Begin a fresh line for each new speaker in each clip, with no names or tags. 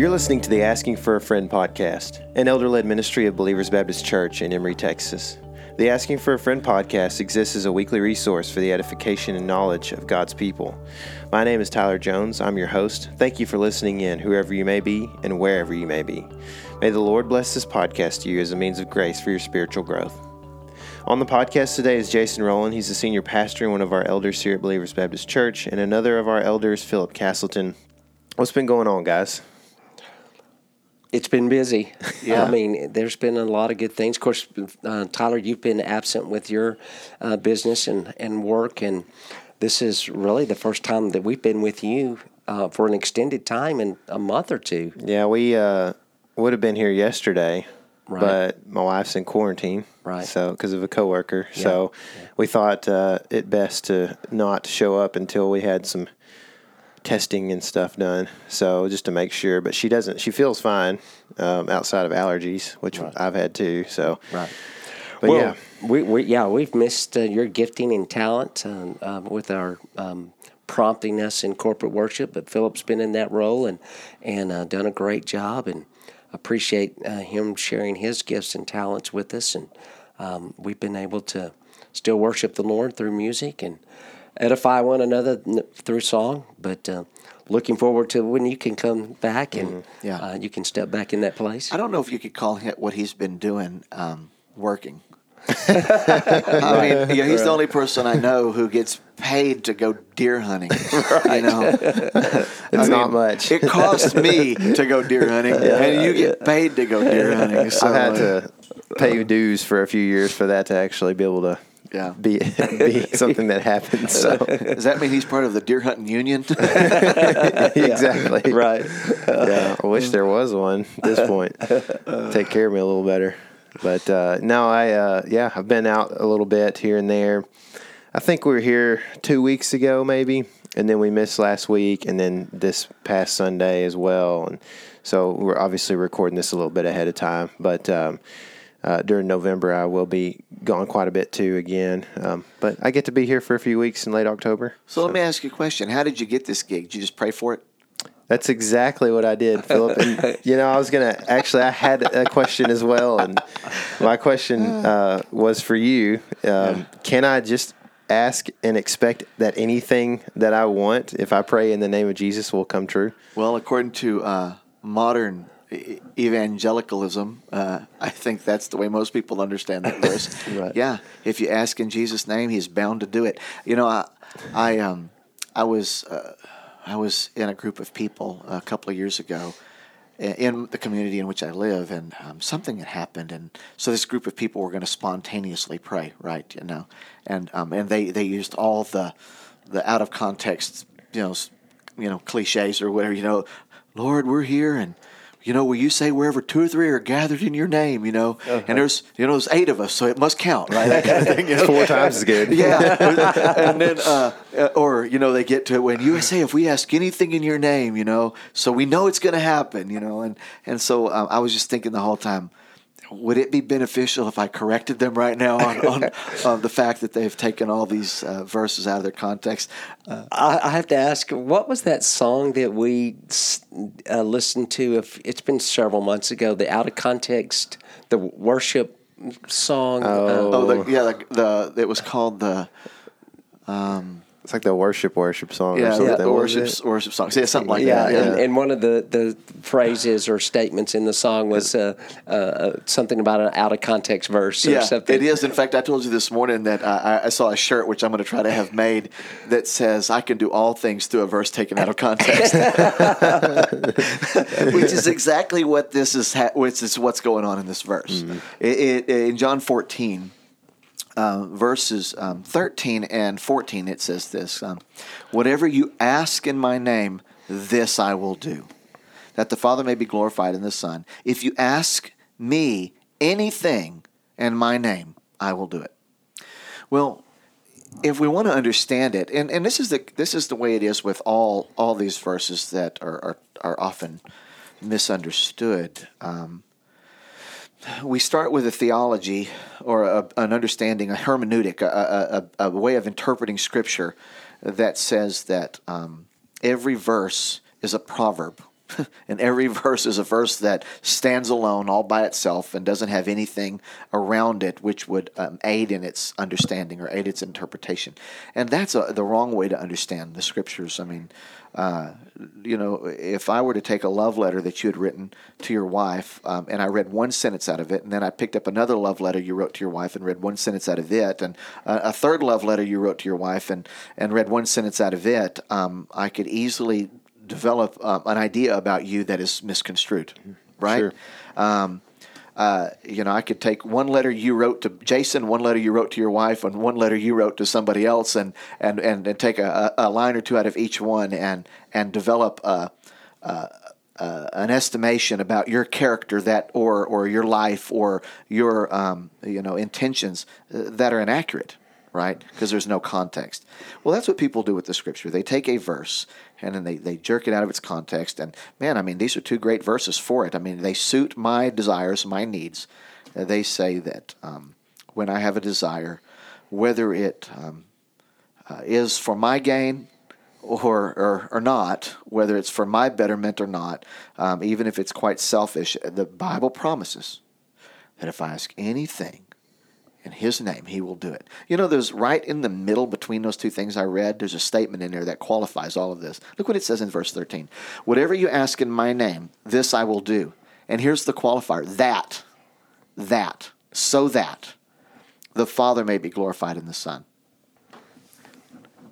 You're listening to the Asking for a Friend podcast, an elder led ministry of Believers Baptist Church in Emory, Texas. The Asking for a Friend podcast exists as a weekly resource for the edification and knowledge of God's people. My name is Tyler Jones. I'm your host. Thank you for listening in, whoever you may be and wherever you may be. May the Lord bless this podcast to you as a means of grace for your spiritual growth. On the podcast today is Jason Rowland. He's the senior pastor and one of our elders here at Believers Baptist Church, and another of our elders, Philip Castleton. What's been going on, guys?
It's been busy. Yeah. I mean, there's been a lot of good things. Of course, uh, Tyler, you've been absent with your uh, business and, and work, and this is really the first time that we've been with you uh, for an extended time in a month or two.
Yeah, we uh, would have been here yesterday, right. but my wife's in quarantine,
right?
So because of a coworker, yeah. so yeah. we thought uh, it best to not show up until we had some testing and stuff done. So just to make sure, but she doesn't. She feels fine um, outside of allergies, which right. I've had too. So
right. But well, yeah, we, we yeah we've missed uh, your gifting and talent uh, uh, with our. Um, prompting us in corporate worship, but Philip's been in that role and and uh, done a great job, and appreciate uh, him sharing his gifts and talents with us, and um, we've been able to still worship the Lord through music and edify one another through song. But uh, looking forward to when you can come back and mm-hmm. yeah. Uh, you can step back in that place.
I don't know if you could call what he's been doing um, working. I mean, he's the only person I know who gets paid to go deer hunting. Right. You know,
it's I not mean, much.
it costs me to go deer hunting, yeah, and you get paid to go deer hunting.
So. I've had to pay dues for a few years for that to actually be able to yeah. be be something that happens. So
does that mean he's part of the deer hunting union?
exactly.
Right.
Yeah. I wish there was one at this point. Take care of me a little better. But uh, no, I uh, yeah, I've been out a little bit here and there. I think we were here two weeks ago, maybe, and then we missed last week, and then this past Sunday as well. And so we're obviously recording this a little bit ahead of time, but. Um, uh, during November, I will be gone quite a bit too again. Um, but I get to be here for a few weeks in late October.
So, so, let me ask you a question. How did you get this gig? Did you just pray for it?
That's exactly what I did, Philip. And, you know, I was going to actually, I had a question as well. And my question uh, was for you um, Can I just ask and expect that anything that I want, if I pray in the name of Jesus, will come true?
Well, according to uh, modern evangelicalism. Uh, I think that's the way most people understand that verse. right. Yeah, if you ask in Jesus' name, He's bound to do it. You know, I, I, um, I was, uh, I was in a group of people a couple of years ago in the community in which I live, and um, something had happened, and so this group of people were going to spontaneously pray, right? You know, and um, and they they used all the the out of context, you know, you know, cliches or whatever, you know, Lord, we're here, and you know, will you say wherever two or three are gathered in your name, you know, uh-huh. and there's, you know, there's eight of us, so it must count, right? That kind of thing.
You know? Four times as good.
Yeah. and then, uh, or, you know, they get to it when you say, if we ask anything in your name, you know, so we know it's going to happen, you know, and, and so uh, I was just thinking the whole time, would it be beneficial if I corrected them right now on, on, on the fact that they've taken all these uh, verses out of their context?
Uh, I, I, have to ask, what was that song that we uh, listened to? If it's been several months ago, the out of context, the worship song.
Oh, oh the, yeah, the, the, it was called the. Um,
it's like the worship worship song
yeah,
or something.
Yeah, worship worship song. Yeah, something like
yeah,
that.
Yeah, and, and, one of the, the phrases or statements in the song was uh, uh, uh, something about an out of context verse
yeah,
something.
It is. In fact, I told you this morning that I, I saw a shirt which I'm going to try to have made that says "I can do all things through a verse taken out of context," which is exactly what this is. Ha- which is what's going on in this verse. Mm-hmm. It, it, in John 14 uh, verses um, 13 and 14, it says this um, Whatever you ask in my name, this I will do, that the Father may be glorified in the Son. If you ask me anything in my name, I will do it. Well, if we want to understand it, and, and this is the this is the way it is with all all these verses that are are, are often misunderstood. Um, we start with a theology or a, an understanding, a hermeneutic, a, a, a, way of interpreting Scripture that says that um, every verse is a proverb. and every verse is a verse that stands alone all by itself and doesn't have anything around it which would um, aid in its understanding or aid its interpretation. And that's a, the wrong way to understand the scriptures. I mean, uh, you know, if I were to take a love letter that you had written to your wife, um, and I read one sentence out of it, and then I picked up another love letter you wrote to your wife and read one sentence out of it, and uh, a third love letter you wrote to your wife and, and read one sentence out of it, um, I could easily develop uh, an idea about you that is misconstrued, right? Sure. Um, uh, you know, I could take one letter you wrote to Jason, one letter you wrote to your wife, and one letter you wrote to somebody else, and and and, and take a, a line or two out of each one, and and develop a, a, a, an estimation about your character that, or or your life, or your um, you know intentions uh, that are inaccurate right? Because there's no context. Well, that's what people do with the scripture. They take a verse and then they, they jerk it out of its context. And man, I mean, these are two great verses for it. I mean, they suit my desires, my needs. Uh, they say that um, when I have a desire, whether it um, uh, is for my gain or, or, or not, whether it's for my betterment or not, um, even if it's quite selfish, the Bible promises that if I ask anything in his name he will do it. You know there's right in the middle between those two things i read there's a statement in there that qualifies all of this. Look what it says in verse 13 whatever you ask in my name this i will do. And here's the qualifier that that so that the father may be glorified in the son.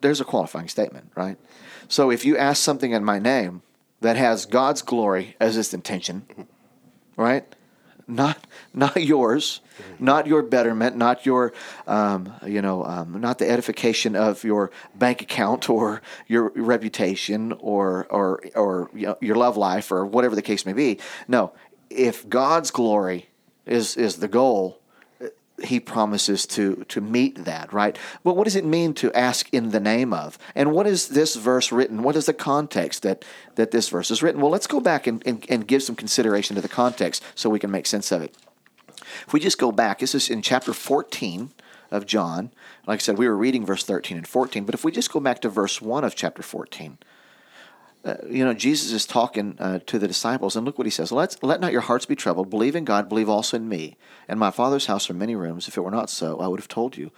There's a qualifying statement right? So if you ask something in my name that has god's glory as its intention right not not yours, not your betterment, not your um, you know um, not the edification of your bank account or your reputation or or or you know, your love life or whatever the case may be. No, if God's glory is is the goal, he promises to to meet that, right? But what does it mean to ask in the name of? And what is this verse written? What is the context that that this verse is written? Well, let's go back and, and, and give some consideration to the context so we can make sense of it. If we just go back, this is in chapter 14 of John. Like I said, we were reading verse 13 and 14, but if we just go back to verse 1 of chapter 14, uh, you know, Jesus is talking uh, to the disciples, and look what he says: "Let let not your hearts be troubled. Believe in God. Believe also in me. In my Father's house are many rooms. If it were not so, I would have told you.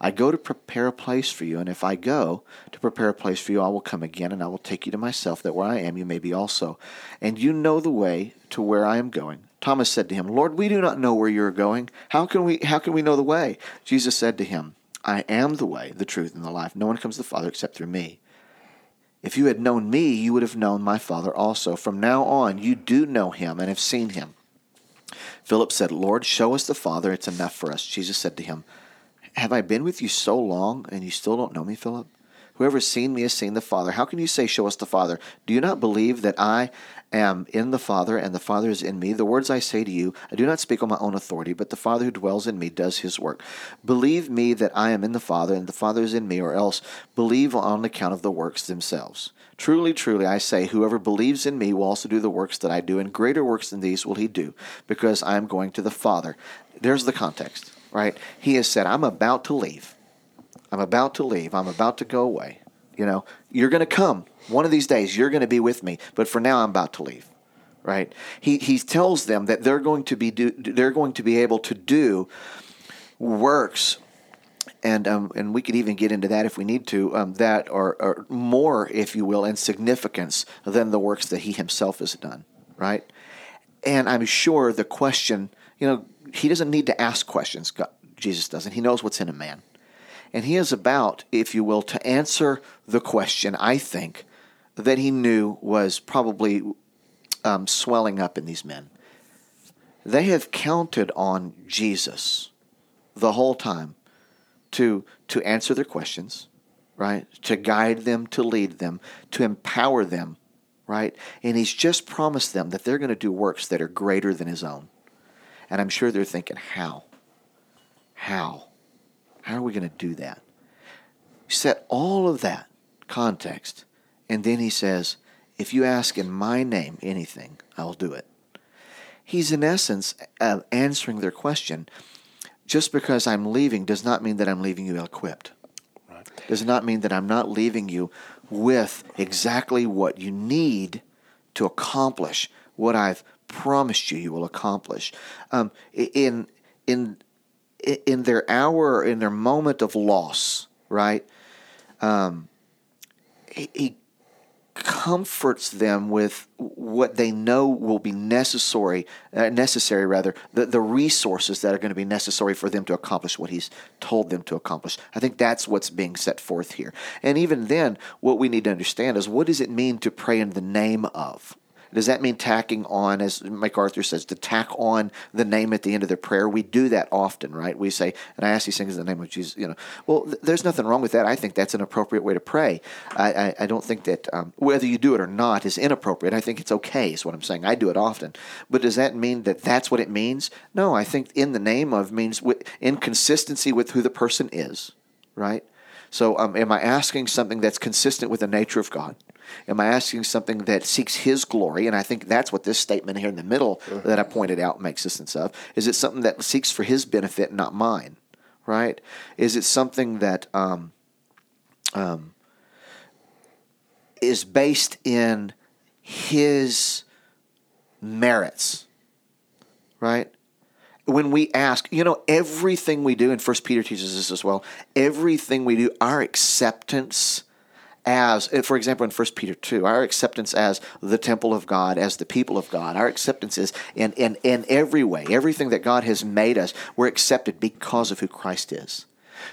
I go to prepare a place for you, and if I go to prepare a place for you, I will come again, and I will take you to myself, that where I am, you may be also. And you know the way to where I am going." Thomas said to him, "Lord, we do not know where you are going. How can we? How can we know the way?" Jesus said to him, "I am the way, the truth, and the life. No one comes to the Father except through me." If you had known me, you would have known my Father also. From now on, you do know him and have seen him. Philip said, Lord, show us the Father. It's enough for us. Jesus said to him, Have I been with you so long, and you still don't know me, Philip? Whoever has seen me has seen the Father. How can you say, Show us the Father? Do you not believe that I am in the Father, and the Father is in me? The words I say to you, I do not speak on my own authority, but the Father who dwells in me does his work. Believe me that I am in the Father, and the Father is in me, or else believe on account of the works themselves. Truly, truly, I say, whoever believes in me will also do the works that I do, and greater works than these will he do, because I am going to the Father. There's the context, right? He has said, I'm about to leave. I'm about to leave. I'm about to go away. You know, you're going to come one of these days. You're going to be with me. But for now, I'm about to leave. Right? He he tells them that they're going to be do, they're going to be able to do works and um, and we could even get into that if we need to, um, that are, are, more, if you will, in significance than the works that he himself has done, right? And I'm sure the question, you know, he doesn't need to ask questions. God, Jesus doesn't. He knows what's in a man. And he is about, if you will, to answer the question, I think, that he knew was probably um, swelling up in these men. They have counted on Jesus the whole time to, to answer their questions, right? To guide them, to lead them, to empower them, right? And he's just promised them that they're going to do works that are greater than his own. And I'm sure they're thinking, how? How? How are we going to do that? Set all of that context, and then he says, If you ask in my name anything, I'll do it. He's in essence uh, answering their question. Just because I'm leaving does not mean that I'm leaving you ill equipped. Right. Does not mean that I'm not leaving you with exactly what you need to accomplish what I've promised you you will accomplish. Um, in in in their hour, in their moment of loss, right? Um, he, he comforts them with what they know will be necessary, uh, necessary rather, the, the resources that are going to be necessary for them to accomplish what he's told them to accomplish. I think that's what's being set forth here. And even then, what we need to understand is what does it mean to pray in the name of? Does that mean tacking on, as MacArthur says, to tack on the name at the end of their prayer? We do that often, right? We say, and I ask these things in the name of Jesus. You know, well, th- there's nothing wrong with that. I think that's an appropriate way to pray. I, I, I don't think that um, whether you do it or not is inappropriate. I think it's okay, is what I'm saying. I do it often. But does that mean that that's what it means? No, I think in the name of means in consistency with who the person is, right? So, um, am I asking something that's consistent with the nature of God? Am I asking something that seeks His glory? And I think that's what this statement here in the middle mm-hmm. that I pointed out makes sense of. Is it something that seeks for His benefit, not mine? Right? Is it something that um, um, is based in His merits? Right? When we ask, you know, everything we do, and First Peter teaches this as well, everything we do, our acceptance as, eh, for example, in 1 Peter 2, our acceptance as the temple of God, as the people of God, our acceptance is in, in, in every way, everything that God has made us, we're accepted because of who Christ is.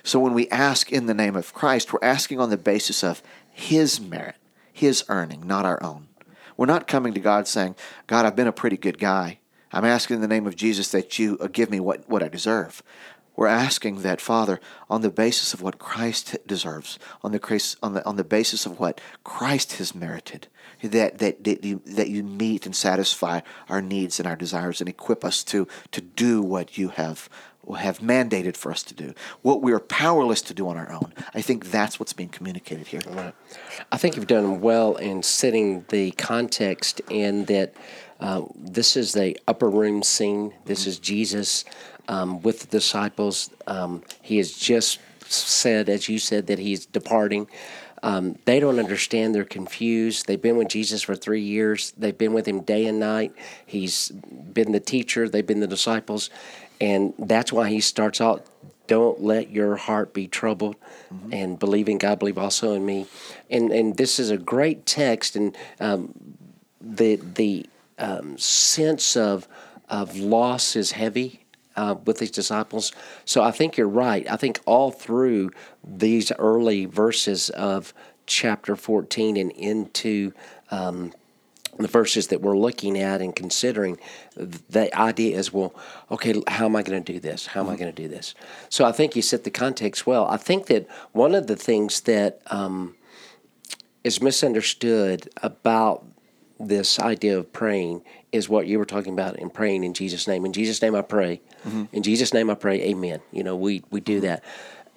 So when we ask in the name of Christ, we're asking on the basis of His merit, His earning, not our own. We're not coming to God saying, God, I've been a pretty good guy. I'm asking in the name of Jesus that you uh, give me what, what I deserve. We're asking that, Father, on the basis of what Christ deserves, on the, on the, on the basis of what Christ has merited, that, that, that, you, that you meet and satisfy our needs and our desires and equip us to, to do what you have, have mandated for us to do, what we are powerless to do on our own. I think that's what's being communicated here. Right.
I think you've done well in setting the context in that uh, this is the upper room scene. This mm-hmm. is Jesus um, with the disciples. Um, he has just said, as you said, that he's departing. Um, they don't understand. They're confused. They've been with Jesus for three years. They've been with him day and night. He's been the teacher. They've been the disciples, and that's why he starts out. Don't let your heart be troubled, mm-hmm. and believe in God. Believe also in me. And and this is a great text, and um, the the um, sense of of loss is heavy uh, with these disciples. So I think you're right. I think all through these early verses of chapter 14 and into um, the verses that we're looking at and considering, the idea is, well, okay, how am I going to do this? How am I mm-hmm. going to do this? So I think you set the context well. I think that one of the things that um, is misunderstood about this idea of praying is what you were talking about in praying in Jesus' name. In Jesus' name I pray. Mm-hmm. In Jesus' name I pray, amen. You know, we, we do that.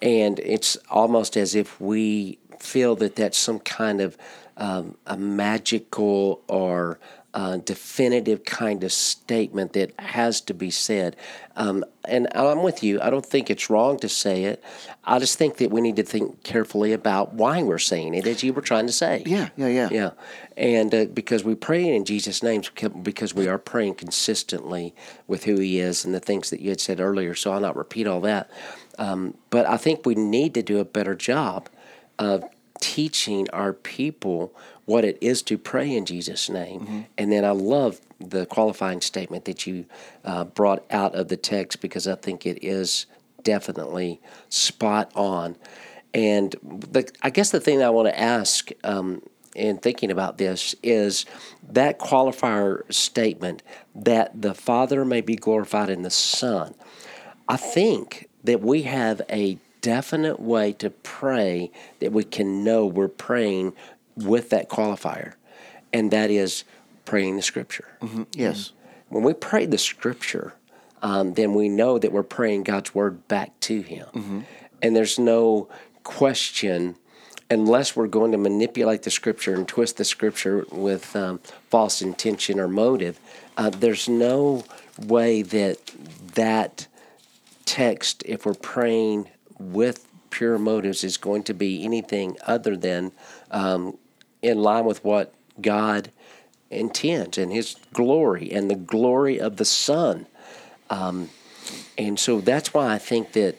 And it's almost as if we feel that that's some kind of um, a magical or uh, definitive kind of statement that has to be said. Um, and I'm with you. I don't think it's wrong to say it. I just think that we need to think carefully about why we're saying it, as you were trying to say.
Yeah, yeah, yeah.
Yeah. And uh, because we pray in Jesus' name, because we are praying consistently with who He is and the things that you had said earlier. So I'll not repeat all that. Um, but I think we need to do a better job of teaching our people what it is to pray in Jesus' name. Mm-hmm. And then I love the qualifying statement that you uh, brought out of the text because I think it is definitely spot on. And the, I guess the thing I want to ask um, in thinking about this is that qualifier statement that the Father may be glorified in the Son. I think that we have a definite way to pray that we can know we're praying with that qualifier, and that is praying the Scripture.
Mm-hmm. Yes.
When we pray the Scripture, um, then we know that we're praying God's Word back to Him. Mm-hmm. And there's no question, unless we're going to manipulate the Scripture and twist the Scripture with um, false intention or motive, uh, there's no way that that text, if we're praying with pure motives, is going to be anything other than um, in line with what God intent and His glory and the glory of the Son. Um, and so that's why I think that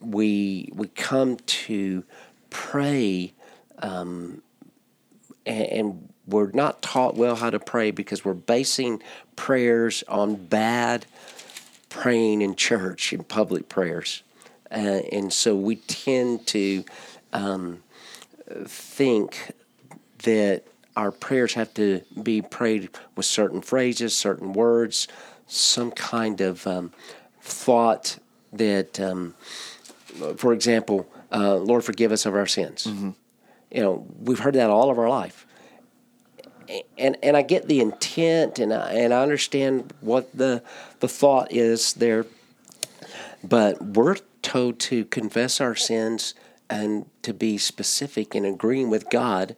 we we come to pray, um, and, and we're not taught well how to pray because we're basing prayers on bad praying in church in public prayers, uh, and so we tend to um, think that our prayers have to be prayed with certain phrases, certain words, some kind of um, thought that, um, for example, uh, Lord, forgive us of our sins. Mm-hmm. You know, we've heard that all of our life. And, and I get the intent and I, and I understand what the, the thought is there, but we're told to confess our sins and to be specific in agreeing with God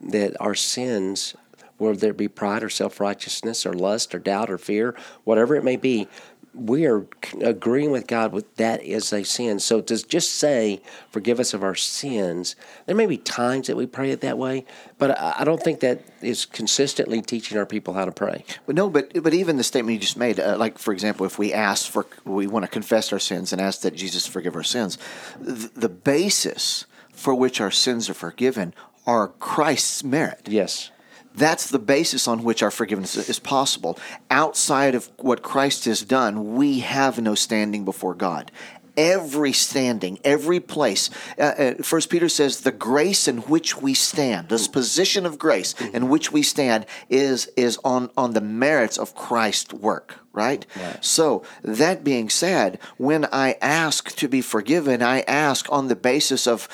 that our sins whether there be pride or self righteousness or lust or doubt or fear, whatever it may be, we are agreeing with God with that is a sin. So to just say, forgive us of our sins, there may be times that we pray it that way, but I don't think that is consistently teaching our people how to pray.
But no, but but even the statement you just made, uh, like for example, if we ask for, we want to confess our sins and ask that Jesus forgive our sins, the, the basis for which our sins are forgiven are Christ's merit.
Yes.
That's the basis on which our forgiveness is possible. Outside of what Christ has done, we have no standing before God. Every standing, every place. Uh, uh, First Peter says the grace in which we stand, this position of grace in which we stand, is is on on the merits of Christ's work. Right? right? So that being said, when I ask to be forgiven, I ask on the basis of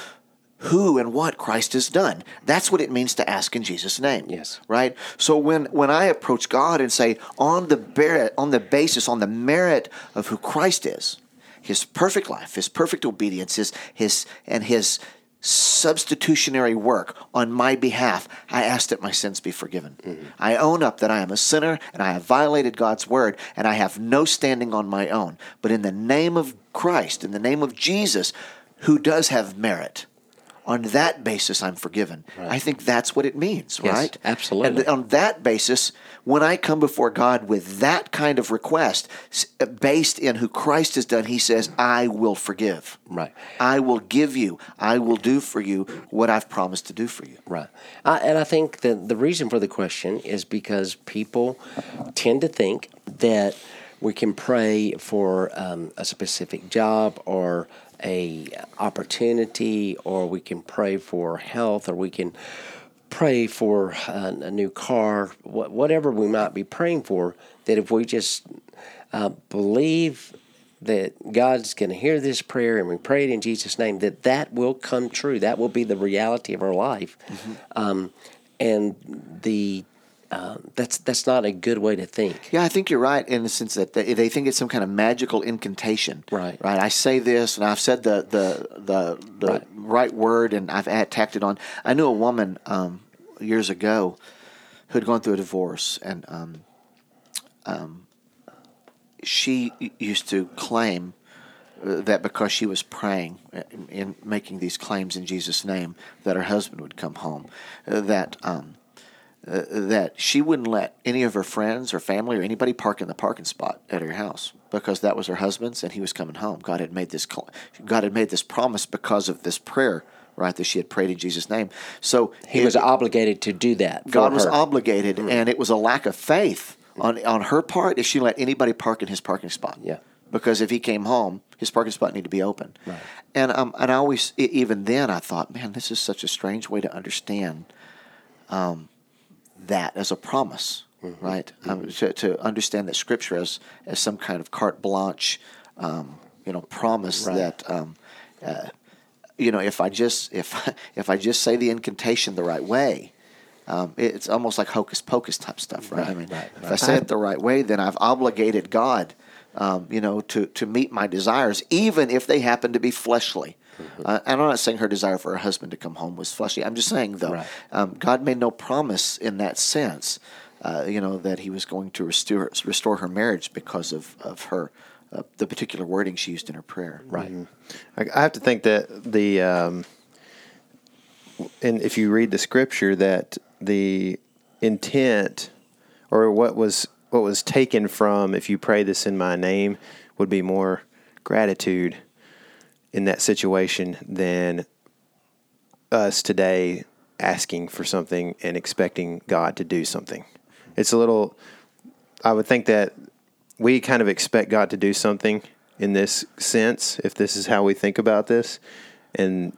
who and what Christ has done. That's what it means to ask in Jesus' name.
Yes.
Right? So when when I approach God and say on the merit, on the basis, on the merit of who Christ is, his perfect life, his perfect obedience, his his and his substitutionary work on my behalf, I ask that my sins be forgiven. Mm-hmm. I own up that I am a sinner and I have violated God's word and I have no standing on my own. But in the name of Christ, in the name of Jesus, who does have merit, on that basis I'm forgiven. Right. I think that's what it means,
yes,
right?
Absolutely.
And on that basis, when I come before God with that kind of request based in who Christ has done, he says, I will forgive.
Right.
I will give you, I will do for you what I've promised to do for you.
Right. Uh, and I think that the reason for the question is because people tend to think that we can pray for um, a specific job or a opportunity or we can pray for health or we can pray for a, a new car whatever we might be praying for that if we just uh, believe that God's going to hear this prayer and we pray it in Jesus' name, that that will come true. That will be the reality of our life. Mm-hmm. Um, and the um, that's that's not a good way to think.
Yeah, I think you're right in the sense that they, they, think it's some kind of magical incantation.
Right.
Right. I say this, and I've said the the the, the right. right. word, and I've tacked it on. I knew a woman um, years ago who had gone through a divorce, and um, um, she used to claim uh, that because she was praying and making these claims in Jesus' name, that her husband would come home, uh, that. Um, uh, that she wouldn't let any of her friends or family or anybody park in the parking spot at her house because that was her husband's and he was coming home. God had made this God had made this promise because of this prayer, right? That she had prayed in Jesus' name. So
he it, was obligated to do that.
God was obligated, mm-hmm. and it was a lack of faith on on her part if she let anybody park in his parking spot.
Yeah.
Because if he came home, his parking spot needed to be open.
Right.
And um, and I always even then I thought, man, this is such a strange way to understand. Um, that as a promise, mm-hmm. right? Um, mm-hmm. Um, to, to, understand that Scripture as as some kind of carte blanche, um, you know, promise right. that. Um, uh, you know, if I just if if I just say the incantation the right way, um, it's almost like hocus pocus type stuff, right? right I mean, right, if I say it the right way, then I've obligated God, um, you know, to to meet my desires, even if they happen to be fleshly. Mm-hmm. Uh, and I'm not saying her desire for her husband to come home was fleshy. I'm just saying, though, right. um, God made no promise in that sense, uh, you know, that He was going to restore restore her marriage because of of her. Uh, the particular wording she used in her prayer.
Right. Mm-hmm.
I have to think that the, um, and if you read the scripture, that the intent or what was what was taken from if you pray this in my name would be more gratitude in that situation than us today asking for something and expecting God to do something. It's a little I would think that we kind of expect God to do something in this sense if this is how we think about this and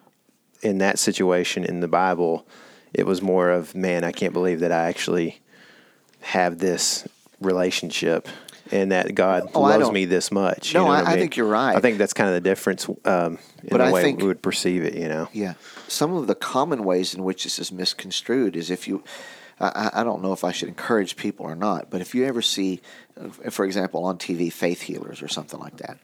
in that situation in the Bible it was more of man I can't believe that I actually have this relationship and that God oh, loves me this much.
No, you know I, I, mean? think you're right.
I think that's kind of the difference um, in but the I way think, we would perceive it. You know.
Yeah. Some of the common ways in which this is misconstrued is if you. I, I don't know if I should encourage people or not, but if you ever see, uh, for example, on TV, faith healers or something like that,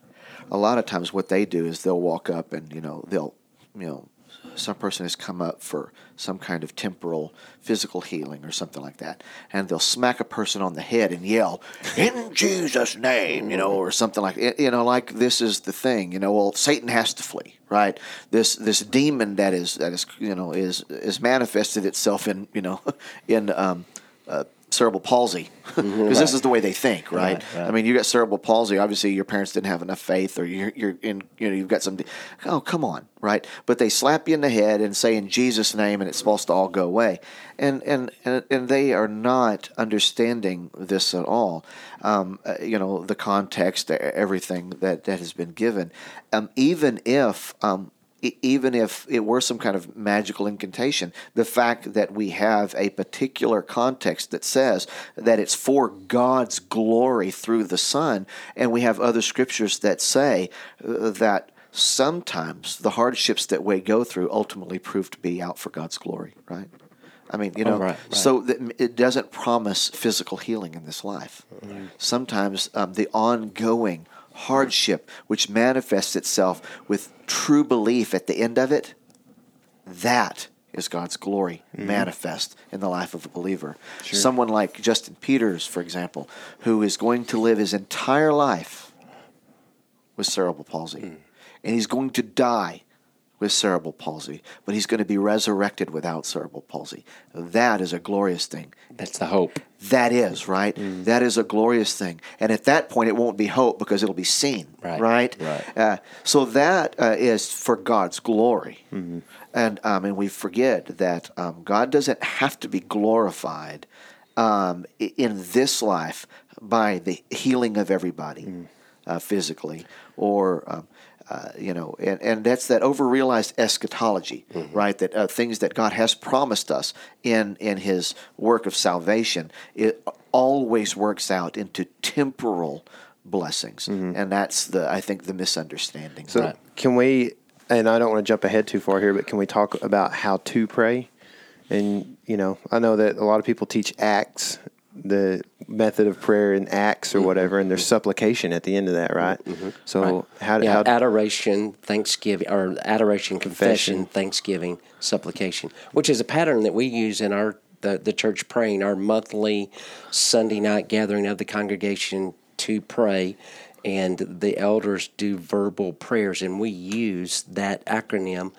a lot of times what they do is they'll walk up and you know they'll you know some person has come up for some kind of temporal physical healing or something like that, and they'll smack a person on the head and yell, "In Jesus' name," you know, or something like you know, like this is the thing, you know. Well, Satan has to flee, right? This this demon that is that is you know is is manifested itself in you know in um, uh, cerebral palsy because mm-hmm. right. this is the way they think, right? Right, right? I mean, you got cerebral palsy. Obviously, your parents didn't have enough faith, or you're, you're in, you know, you've got some. Oh, come on, right? But they slap you in the head and say in Jesus' name, and it's supposed to all go away, and and and, and they are not understanding this at all. Um, uh, you know, the context, everything that that has been given, um, even if um, even if it were some kind of magical incantation, the fact that we have a particular context that says that it's for God's glory through the Son, and we have other scriptures that say uh, that sometimes the hardships that we go through ultimately prove to be out for God's glory, right? I mean, you oh, know, oh, right, right. so that it doesn't promise physical healing in this life. Mm-hmm. Sometimes um, the ongoing hardship, which manifests itself with true belief at the end of it, that is God's glory mm-hmm. manifest in the life of a believer. Sure. Someone like Justin Peters, for example, who is going to live his entire life with cerebral palsy, mm. and he's going to die with cerebral palsy, but he's going to be resurrected without cerebral palsy. That is a glorious thing.
That's the hope.
That is, right? Mm. That is a glorious thing. And at that point, it won't be hope because it'll be seen, right? Right.
right.
Uh, so that uh, is for God's glory. Mm-hmm. And, um, and we forget that um, God doesn't have to be glorified um, in this life by the healing of everybody mm. uh, physically or um, uh, you know, and, and that's that overrealized eschatology, mm-hmm. right? That uh, things that God has promised us in in His work of salvation, it always works out into temporal blessings, mm-hmm. and that's the I think the misunderstanding.
So right. can we? And I don't want to jump ahead too far here, but can we talk about how to pray? And you know, I know that a lot of people teach acts the method of prayer in Acts or mm-hmm. whatever, and there's supplication at the end of that, right? Mm-hmm. So right.
how, yeah, how adoration, thanksgiving, or adoration, confession, confession, thanksgiving, supplication, which is a pattern that we use in our the, the church praying our monthly Sunday night gathering of the congregation to pray, and the elders do verbal prayers, and we use that acronym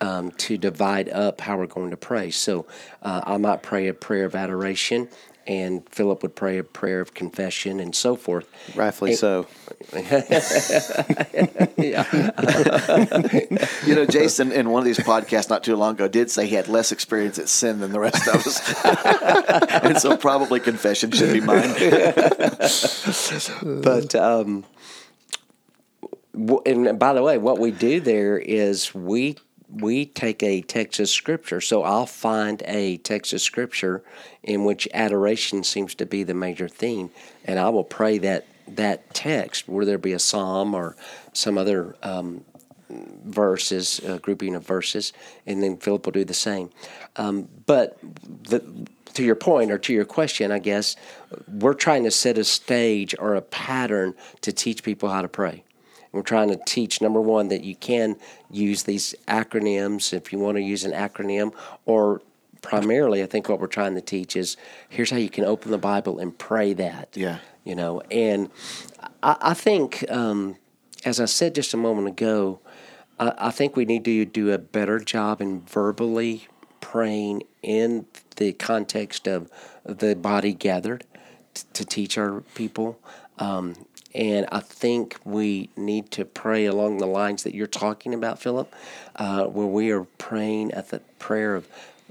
um, to divide up how we're going to pray. So uh, I might pray a prayer of adoration, and Philip would pray a prayer of confession and so forth.
Rightfully and, so.
you know, Jason, in one of these podcasts not too long ago, did say he had less experience at sin than the rest of us. and so probably confession should be mine.
but, um, and by the way, what we do there is we we take a text of scripture. So I'll find a text of scripture in which adoration seems to be the major theme, and I will pray that that text, whether there be a psalm or some other um, verses, a grouping of verses, and then Philip will do the same. Um, but the, to your point or to your question, I guess we're trying to set a stage or a pattern to teach people how to pray. We're trying to teach number one that you can use these acronyms if you want to use an acronym, or primarily, I think what we're trying to teach is here's how you can open the Bible and pray that.
Yeah.
You know, and I, I think, um, as I said just a moment ago, I, I think we need to do a better job in verbally praying in the context of the body gathered to teach our people. Um, and I think we need to pray along the lines that you're talking about, Philip, uh, where we are praying at the prayer of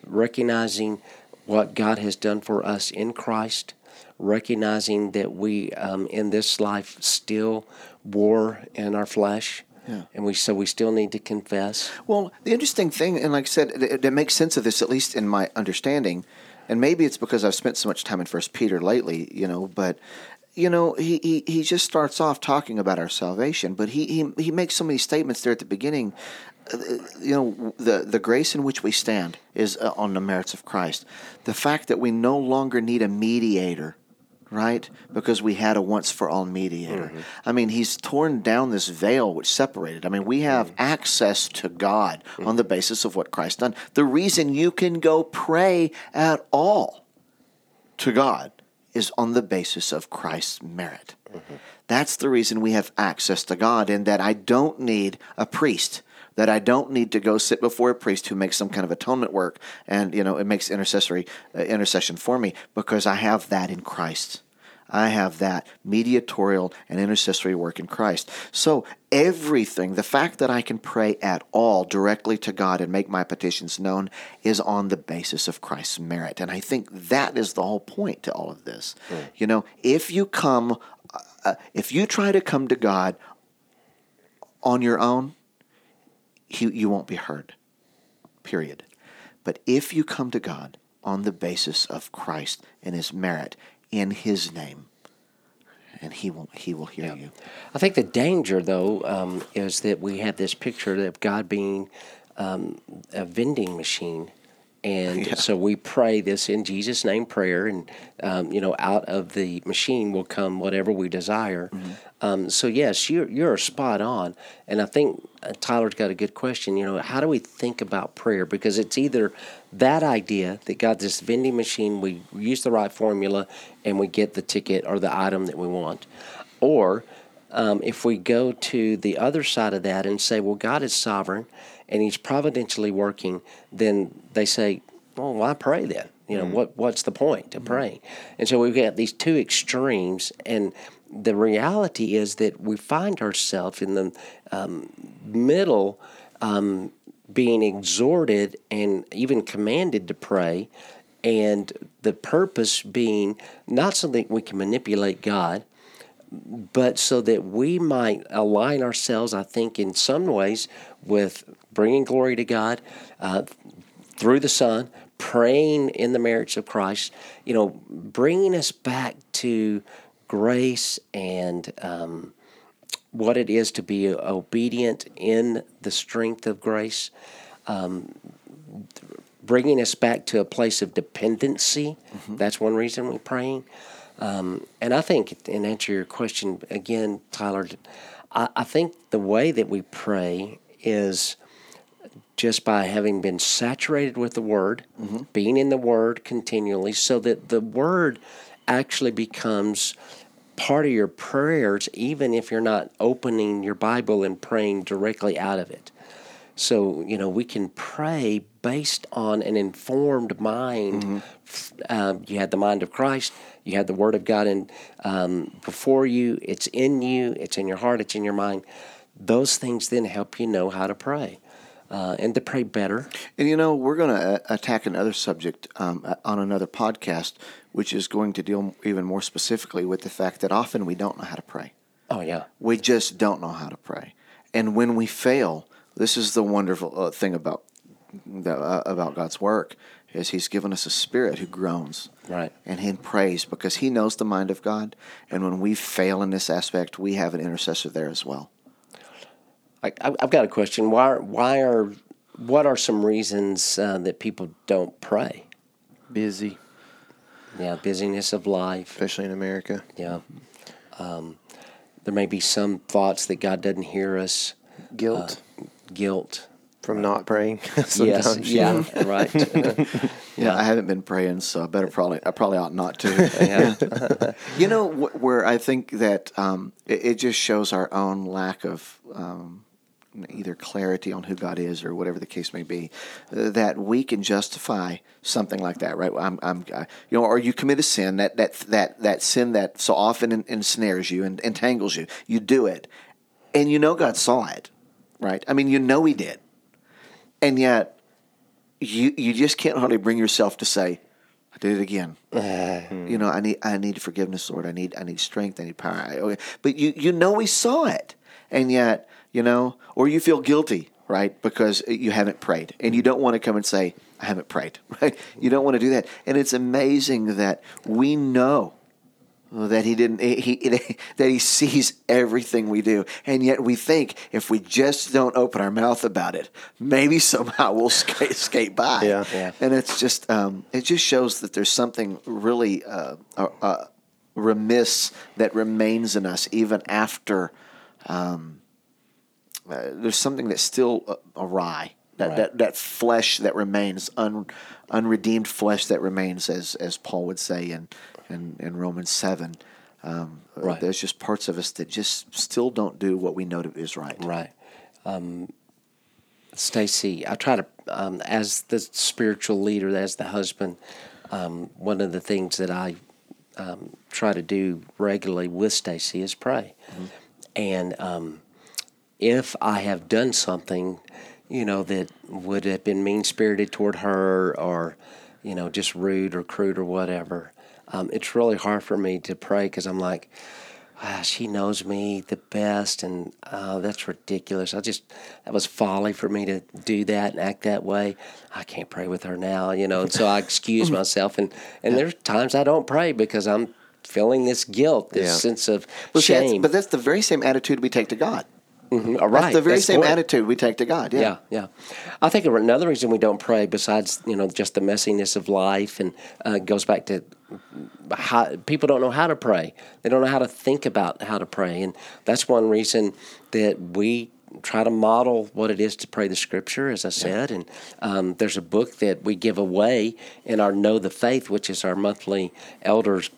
recognizing what God has done for us in Christ, recognizing that we um, in this life still war in our flesh. Yeah. And we so we still need to confess.
Well, the interesting thing, and like I said, it, it makes sense of this at least in my understanding, and maybe it's because I've spent so much time in First Peter lately, you know. But you know, he, he, he just starts off talking about our salvation, but he, he, he makes so many statements there at the beginning. Uh, you know, the, the grace in which we stand is uh, on the merits of Christ. The fact that we no longer need a mediator, right? Because we had a once for all mediator. Mm-hmm. I mean, he's torn down this veil which separated. I mean, we have mm-hmm. access to God mm-hmm. on the basis of what Christ done. The reason you can go pray at all to God is on the basis of Christ's merit. Mm-hmm. That's the reason we have access to God, in that I don't need a priest. That I don't need to go sit before a priest who makes some kind of atonement work, and you know it makes intercessory uh, intercession for me because I have that in Christ. I have that mediatorial and intercessory work in Christ. So, everything, the fact that I can pray at all directly to God and make my petitions known, is on the basis of Christ's merit. And I think that is the whole point to all of this. Mm. You know, if you come, uh, uh, if you try to come to God on your own, he, you won't be heard, period. But if you come to God on the basis of Christ and his merit, in His name, and He will He will hear yeah. you.
I think the danger, though, um, is that we have this picture of God being um, a vending machine. And yeah. so we pray this in Jesus' name prayer, and um, you know, out of the machine will come whatever we desire. Mm-hmm. Um, so yes, you're you're spot on, and I think uh, Tyler's got a good question. You know, how do we think about prayer? Because it's either that idea that got this vending machine, we use the right formula, and we get the ticket or the item that we want, or um, if we go to the other side of that and say, well, God is sovereign and He's providentially working, then they say, well, why pray then? You know, mm-hmm. what what's the point of mm-hmm. praying? And so we've got these two extremes, and the reality is that we find ourselves in the um, middle, um, being exhorted and even commanded to pray, and the purpose being not so that we can manipulate God, but so that we might align ourselves, I think, in some ways with bringing glory to God uh, through the Son, praying in the merits of Christ, you know, bringing us back to grace and um, what it is to be obedient in the strength of grace, um, bringing us back to a place of dependency. Mm-hmm. That's one reason we're praying. Um, and I think, in answer to your question again, Tyler, I, I think the way that we pray is just by having been saturated with the Word, mm-hmm. being in the Word continually, so that the Word actually becomes part of your prayers, even if you're not opening your Bible and praying directly out of it. So, you know, we can pray based on an informed mind. Mm-hmm. Um, you had the mind of Christ, you had the Word of God in, um, before you, it's in you, it's in your heart, it's in your mind. Those things then help you know how to pray. Uh, and to pray better.
And you know, we're going to uh, attack another subject um, on another podcast which is going to deal even more specifically with the fact that often we don't know how to pray.
Oh, yeah.
We just don't know how to pray. And when we fail, this is the wonderful uh, thing about the, uh, about God's work is He's given us a spirit who groans,
right,
and He prays because He knows the mind of God. And when we fail in this aspect, we have an intercessor there as well.
I, have got a question. Why? Why are? What are some reasons uh, that people don't pray?
Busy.
Yeah, busyness of life,
especially in America.
Yeah, um, there may be some thoughts that God doesn't hear us.
Guilt,
uh, guilt
from not praying.
yes, yeah, right.
yeah. yeah, I haven't been praying, so I better probably I probably ought not to. you know wh- where I think that um, it, it, just shows our own lack of um, either clarity on who God is or whatever the case may be, uh, that we can justify something like that, right? I'm, I'm, uh, you know, or you commit a sin that that that that sin that so often ensnares you and entangles you. You do it, and you know God saw it, right? I mean, you know He did, and yet you you just can't hardly bring yourself to say, I did it again. Uh, you know, I need I need forgiveness, Lord. I need I need strength. I need power. I, okay. But you you know He saw it, and yet you know, or you feel guilty, right, because you haven't prayed, and you don't want to come and say, I haven't prayed, right? You don't want to do that, and it's amazing that we know that he didn't he, that he sees everything we do and yet we think if we just don't open our mouth about it maybe somehow we'll skate, skate by
yeah. yeah.
and it's just um, it just shows that there's something really uh, uh, uh, remiss that remains in us even after um, uh, there's something that's still uh, awry that, right. that that flesh that remains un, unredeemed flesh that remains as as Paul would say in in, in Romans 7. Um, right. There's just parts of us that just still don't do what we know is right.
Right. Um, Stacy, I try to, um, as the spiritual leader, as the husband, um, one of the things that I um, try to do regularly with Stacy is pray. Mm-hmm. And um, if I have done something, you know, that would have been mean spirited toward her or, you know, just rude or crude or whatever, um, it's really hard for me to pray because I'm like, ah, she knows me the best, and oh, that's ridiculous. I just that was folly for me to do that and act that way. I can't pray with her now, you know. And so I excuse myself, and and there's times I don't pray because I'm feeling this guilt, this yeah. sense of
well,
shame.
See, but that's the very same attitude we take to God.
Mm-hmm. Right.
That's the very That's same attitude we take to God. Yeah.
yeah, yeah. I think another reason we don't pray, besides you know just the messiness of life, and uh, goes back to how, people don't know how to pray. They don't know how to think about how to pray, and that's one reason that we try to model what it is to pray the scripture, as I said. Yeah. And um, there's a book that we give away in our Know the Faith, which is our monthly elders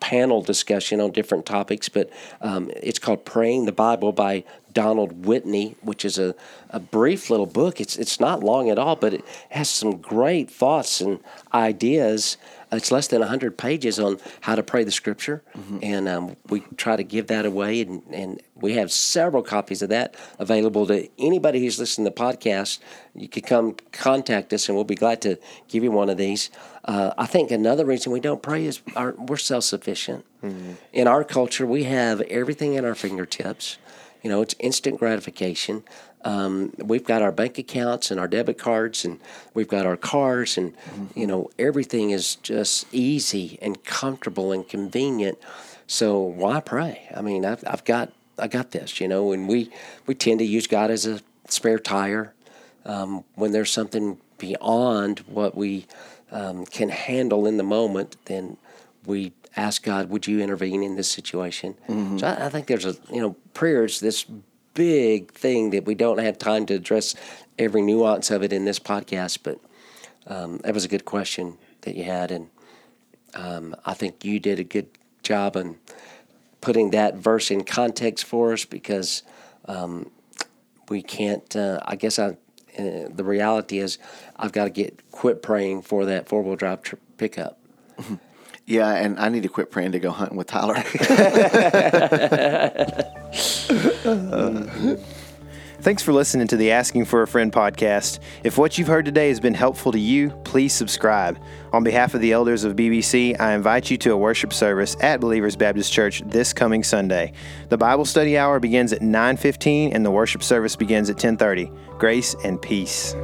panel discussion on different topics, but um, it's called Praying the Bible by Donald Whitney, which is a, a brief little book. It's, it's not long at all, but it has some great thoughts and ideas. It's less than 100 pages on how to pray the scripture, mm-hmm. and um, we try to give that away. And, and we have several copies of that available to anybody who's listening to the podcast. You can come contact us, and we'll be glad to give you one of these. Uh, I think another reason we don't pray is our, we're self sufficient. Mm-hmm. In our culture, we have everything at our fingertips. You know, it's instant gratification. Um, we've got our bank accounts and our debit cards, and we've got our cars, and mm-hmm. you know everything is just easy and comfortable and convenient. So why pray? I mean, I've, I've got I got this, you know, and we we tend to use God as a spare tire um, when there's something beyond what we um, can handle in the moment. Then we ask God, would you intervene in this situation? Mm-hmm. So I, I, think there's a, you know, prayer is this big thing that we don't have time to address every nuance of it in this podcast, but um, that was a good question that you had. And um, I think you did a good job in putting that verse in context for us because um, we can't, uh, I guess I, uh, the reality is I've got to get quit praying for that four wheel drive tr- pickup.
Yeah, and I need to quit praying to go hunting with Tyler.
Thanks for listening to the Asking for a Friend podcast. If what you've heard today has been helpful to you, please subscribe. On behalf of the elders of BBC, I invite you to a worship service at Believers Baptist Church this coming Sunday. The Bible study hour begins at 9:15 and the worship service begins at 10:30. Grace and peace.